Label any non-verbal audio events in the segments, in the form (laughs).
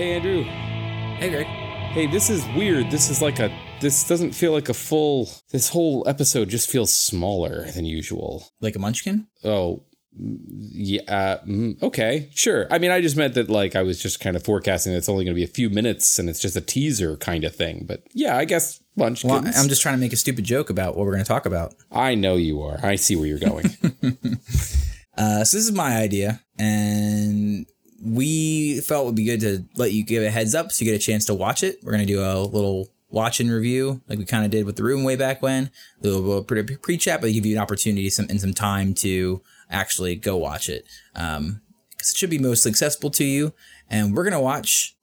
Hey, Andrew. Hey, Greg. Hey, this is weird. This is like a. This doesn't feel like a full. This whole episode just feels smaller than usual. Like a munchkin? Oh, yeah. Mm, okay, sure. I mean, I just meant that like I was just kind of forecasting that it's only going to be a few minutes and it's just a teaser kind of thing. But yeah, I guess munchkins. Well, I'm just trying to make a stupid joke about what we're going to talk about. I know you are. I see where you're going. (laughs) Uh, so this is my idea, and we felt it would be good to let you give a heads up so you get a chance to watch it. We're going to do a little watch and review like we kind of did with the room way back when. A little bit of pre-chat, but give you an opportunity some, and some time to actually go watch it. Um, because it should be mostly accessible to you. And we're going to watch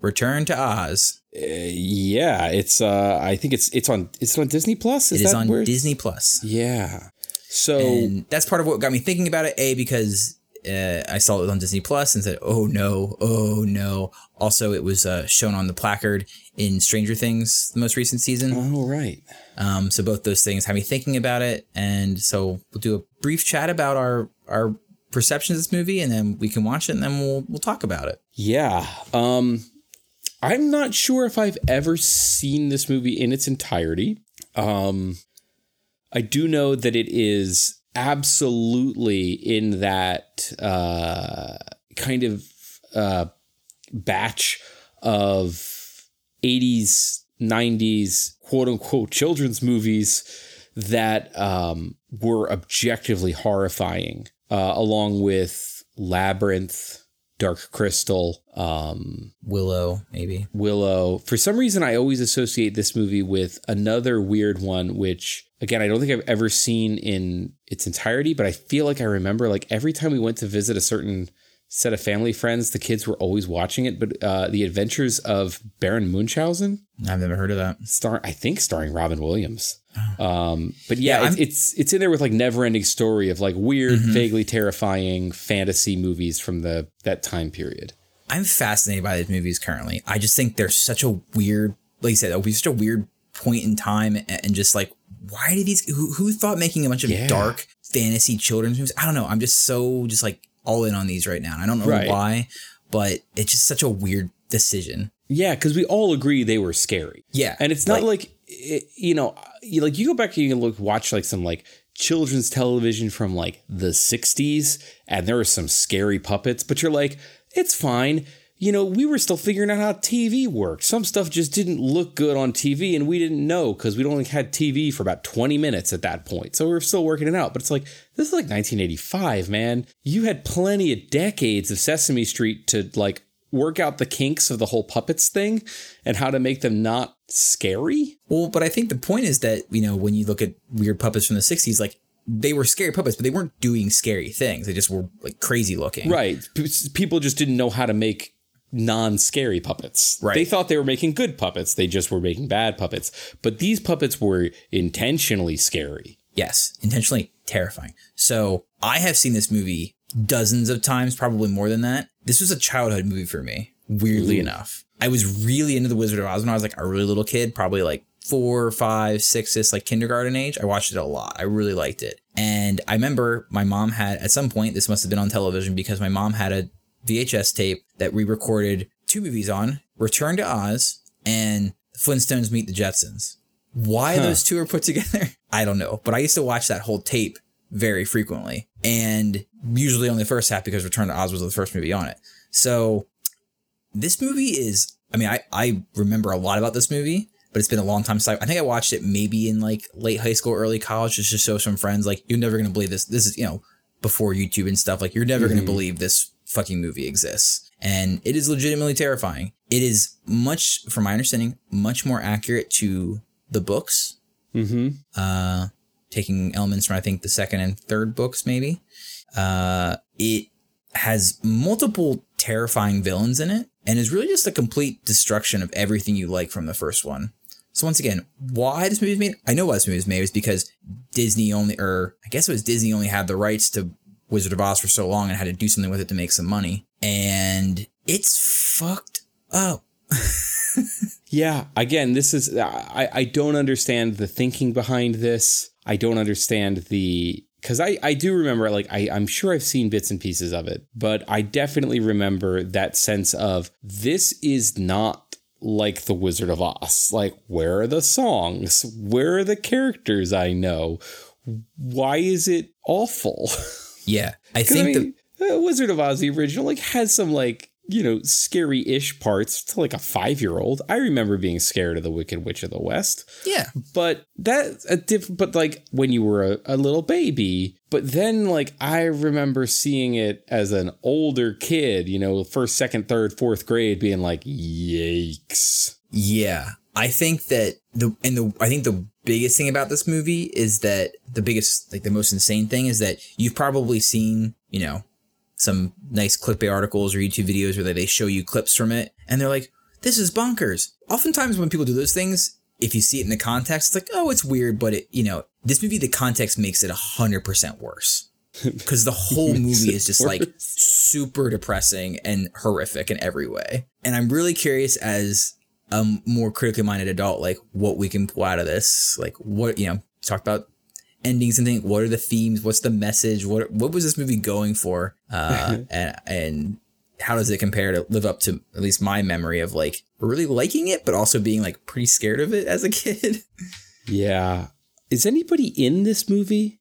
Return to Oz. Uh, yeah, it's. uh I think it's it's on it's on Disney Plus. Is it is that on Disney Plus. Yeah. So and that's part of what got me thinking about it. A because uh, I saw it on Disney Plus and said, "Oh no, oh no." Also, it was uh, shown on the placard in Stranger Things, the most recent season. oh right. Um, so both those things have me thinking about it, and so we'll do a brief chat about our our perceptions of this movie, and then we can watch it, and then we'll we'll talk about it. Yeah. Um I'm not sure if I've ever seen this movie in its entirety. Um I do know that it is absolutely in that uh kind of uh batch of 80s 90s quote unquote children's movies that um were objectively horrifying uh along with Labyrinth Dark Crystal, um, Willow, maybe. Willow. For some reason, I always associate this movie with another weird one, which again, I don't think I've ever seen in its entirety, but I feel like I remember like every time we went to visit a certain set of family friends, the kids were always watching it. But uh, The Adventures of Baron Munchausen, I've never heard of that. star I think starring Robin Williams. Um, but yeah, Yeah, it's, it's it's in there with like never ending story of like weird, Mhm. vaguely terrifying fantasy movies from the that time period. I'm fascinated by these movies currently. I just think they're such a weird, like you said, it'll be such a weird point in time, and just like, why did these? Who, who thought making a bunch of Yeah. dark fantasy children's movies? I don't know. I'm just so just like all in on these right now. And I don't know Right. why, but it's just such a weird decision. Yeah, because we all agree they were scary. Yeah, And it's not like, it, you know, you, like you go back and you can look watch like some like children's television from like the 60s and there are some scary puppets, but you're like, it's fine. You know, we were still figuring out how TV worked. Some stuff just didn't look good on TV and we didn't know because we'd only had TV for about 20 minutes at that point. So we were still working it out. But it's like, this is like 1985, man. You had plenty of decades of Sesame Street to like work out the kinks of the whole puppets thing and how to make them not scary. Well, but I think the point is that you know when you look at weird puppets from the '60s, like they were scary puppets, but they weren't doing scary things. They just were like crazy looking. Right. P- People just didn't know how to make non-scary puppets. Right. They thought they were making good puppets. They just were making bad puppets. But these puppets were intentionally scary. Yes, intentionally terrifying. So I have seen this movie dozens of times, probably more than that. This was a childhood movie for me, weirdly Ooh. enough. I was really into The Wizard of Oz when I was like a really little kid, probably like four, five, six, this like kindergarten age. I watched it a lot. I really liked it. And I remember my mom had at some point, this must have been on television because my mom had a VHS tape that we recorded two movies on Return to Oz and Flintstones Meet the Jetsons. Why Huh. those two are put (laughs) together, I don't know. But I used to watch that whole tape very frequently, and usually only the first half because Return to Oz was the first movie on it. So this movie is, I mean, I, I remember a lot about this movie, but it's been a long time since I, I think I watched it maybe in like late high school, early college, just to show some friends, like, you're never going to believe this. This is, you know, before YouTube and stuff. Like, you're never going Mhm. to believe this fucking movie exists. And it is legitimately terrifying. It is much, from my understanding, much more accurate to the books Mm-hmm. uh, taking elements from I think the second and third books, maybe. Uh, it has multiple terrifying villains in it, and is really just a complete destruction of everything you like from the first one. So once again, why this movie was made? I know why this movie was made is because Disney only, or I guess it was Disney only had the rights to Wizard of Oz for so long and had to do something with it to make some money, and it's fucked up. (laughs) Yeah. Again, this is I, I don't understand the thinking behind this. I don't understand the because I, I do remember like I, I'm sure I've seen bits and pieces of it, but I definitely remember that sense of this is not like the Wizard of Oz. Like, where are the songs? Where are the characters I know? Why is it awful? (laughs) Yeah, I think I mean, uh, Wizard of Oz, the original, like has some like you know scary ish parts to like a five year old. I remember being scared of the Wicked Witch of the West, yeah, but that's a different. But like when you were a, a little baby, but then like I remember seeing it as an older kid, you know, first, second, third, fourth grade, being like, yikes. Yeah. I think that the and the I think the biggest thing about this movie is that the biggest like the most insane thing is that you've probably seen, you know, some nice clickbait articles or YouTube videos where they show you clips from it and they're like, this is bonkers. Oftentimes when people do those things, if you see it in the context, it's like, oh, it's weird, but it, you know, this movie, the context makes it a hundred percent worse. (laughs) Because the whole movie is just like super depressing and horrific in every way. And I'm really curious as a more critically minded adult, like what we can pull out of this. Like what, you know, talk about endings and things. What are the themes? What's the message? What what was this movie going for? Uh, (laughs) and and how does it compare to live up to at least my memory of like really liking it, but also being like pretty scared of it as a (laughs) kid? Yeah. Is anybody in this movie?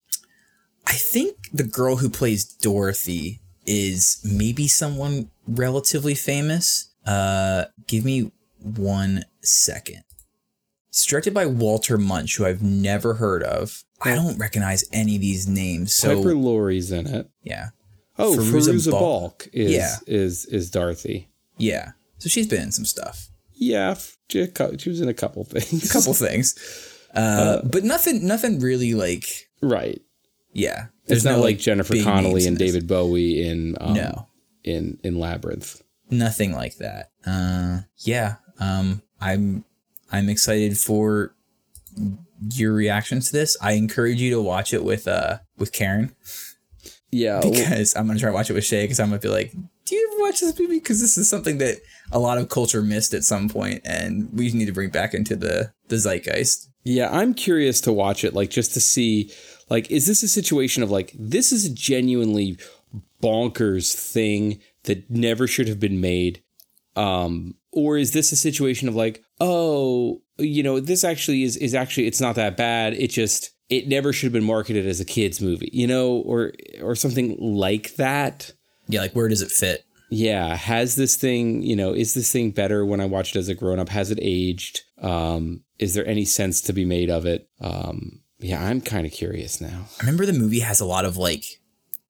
I think the girl who plays Dorothy is maybe someone relatively famous. Uh, give me one second. It's directed by Walter Murch, who I've never heard of. I don't recognize any of these names. So Piper Laurie's in it. yeah, Oh, Fairuza Fairuza Balk. Balk is Yeah. is is Dorothy. yeah. So she's been in some stuff, Yeah, she a cou- she was in a couple things. a couple things, (laughs) uh, but nothing, nothing really like right. yeah. It's not no, like Jennifer Connelly and. David Bowie in um, No. in in Labyrinth. nothing like that. Uh, yeah. Um, I'm I'm excited for your reaction to this. I encourage you to watch it with uh with Karen Yeah, (laughs) well, because I'm gonna try to watch it with Shay because I'm gonna be like, do you ever watch this movie? Because this is something that a lot of culture missed at some point, and we need to bring back into the the zeitgeist. yeah. I'm curious to watch it, like just to see, like, is this a situation of like this is a genuinely bonkers thing that never should have been made, um, or is this a situation of like, oh, you know, this actually is is actually it's not that bad. It just it never should have been marketed as a kids movie, you know, or or something like that. Yeah, like where does it fit? yeah has this thing you know is this thing better when i watch it as a grown-up has it aged um is there any sense to be made of it um yeah i'm kind of curious now I remember the movie has a lot of like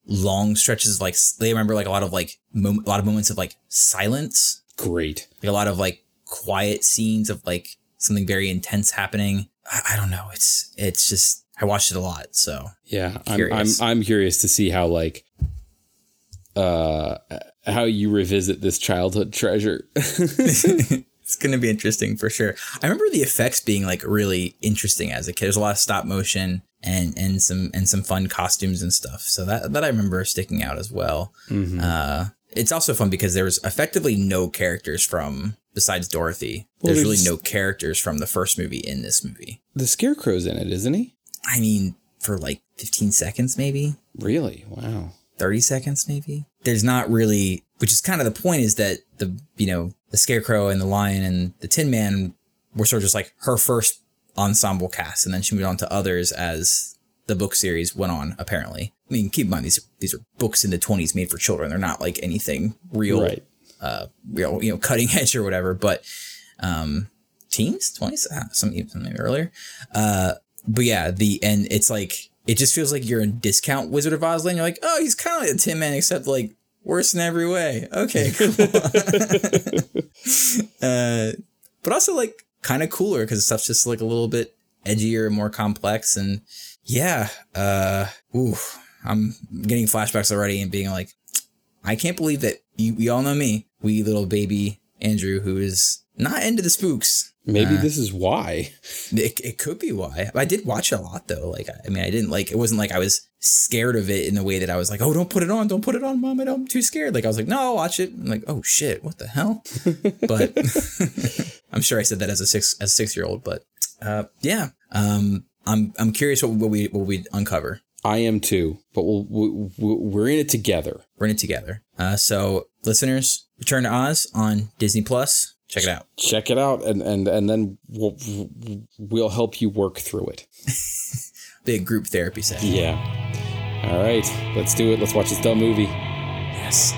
long stretches, like they remember like a lot of like mom- a lot of moments of like silence. Great like a lot of like quiet scenes of like something very intense happening. I, I don't know. It's it's just I watched it a lot, so yeah I'm, I'm Curious. i'm curious to see how like uh how you revisit this childhood treasure (laughs) (laughs) it's gonna be interesting for sure. I remember the effects being like really interesting as a kid. There's a lot of stop motion and and some and some fun costumes and stuff. So that that I remember sticking out as well. Mm-hmm. Uh, it's also fun because there was effectively no characters from besides Dorothy. Well, there's really no characters from the first movie in this movie. the scarecrow's in it isn't he I mean, for like 15 seconds maybe. really wow 30 seconds maybe there's not really which is kind of the point is that the you know the scarecrow and the lion and the tin man were sort of just like her first ensemble cast and then she moved on to others as the book series went on apparently. I mean keep in mind these these are books in the 20s made for children. They're not like anything real right. uh real you know cutting (laughs) edge or whatever but um teens 20s uh, some some maybe earlier. Uh but yeah the and it's like it just feels like you're in discount wizard of oz land. You're like oh he's kind of like a tin man except like worse in every way. Okay (laughs) cool. (laughs) Uh but also like kind of cooler because stuff's just like a little bit edgier and more complex and yeah uh ooh i'm getting flashbacks already and being like I can't believe that you, we all know me, wee little baby Andrew, who is not into the spooks. maybe Uh, this is why It, it could be why. I did watch it a lot though. Like, I mean, I didn't like, it wasn't like I was scared of it in the way that I was like, oh, don't put it on. Don't put it on, mom. I don't, I'm too scared. Like, I was like, no, I'll watch it. I'm like, oh shit, what the hell? (laughs) but (laughs) I'm sure I said that as a six, as a six year old, but, uh, yeah. Um, I'm, I'm curious what, what we, what we uncover. I am too, but we'll, we, we're in it together. We're in it together. Uh, so, listeners, Return to Oz on Disney Plus. Check it out. Check it out, and and and then we'll we'll help you work through it. (laughs) Big group therapy session. Yeah. All right, let's do it. Let's watch this dumb movie. Yes.